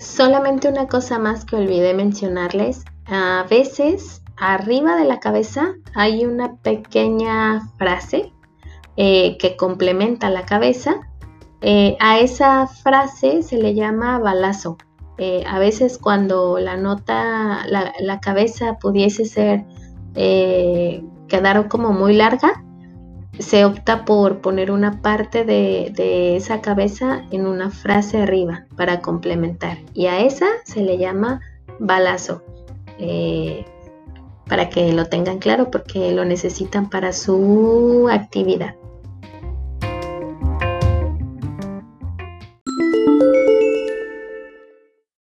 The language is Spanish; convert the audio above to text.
Solamente una cosa más que olvidé mencionarles. A veces arriba de la cabeza hay una pequeña frase eh, que complementa la cabeza. Eh, a esa frase se le llama balazo. Eh, a veces cuando la nota, la, cabeza pudiese ser, quedar como muy larga, se opta por poner una parte de, esa cabeza en una frase arriba para complementar. Y a esa se le llama balazo. Eh, para que lo tengan claro porque lo necesitan para su actividad.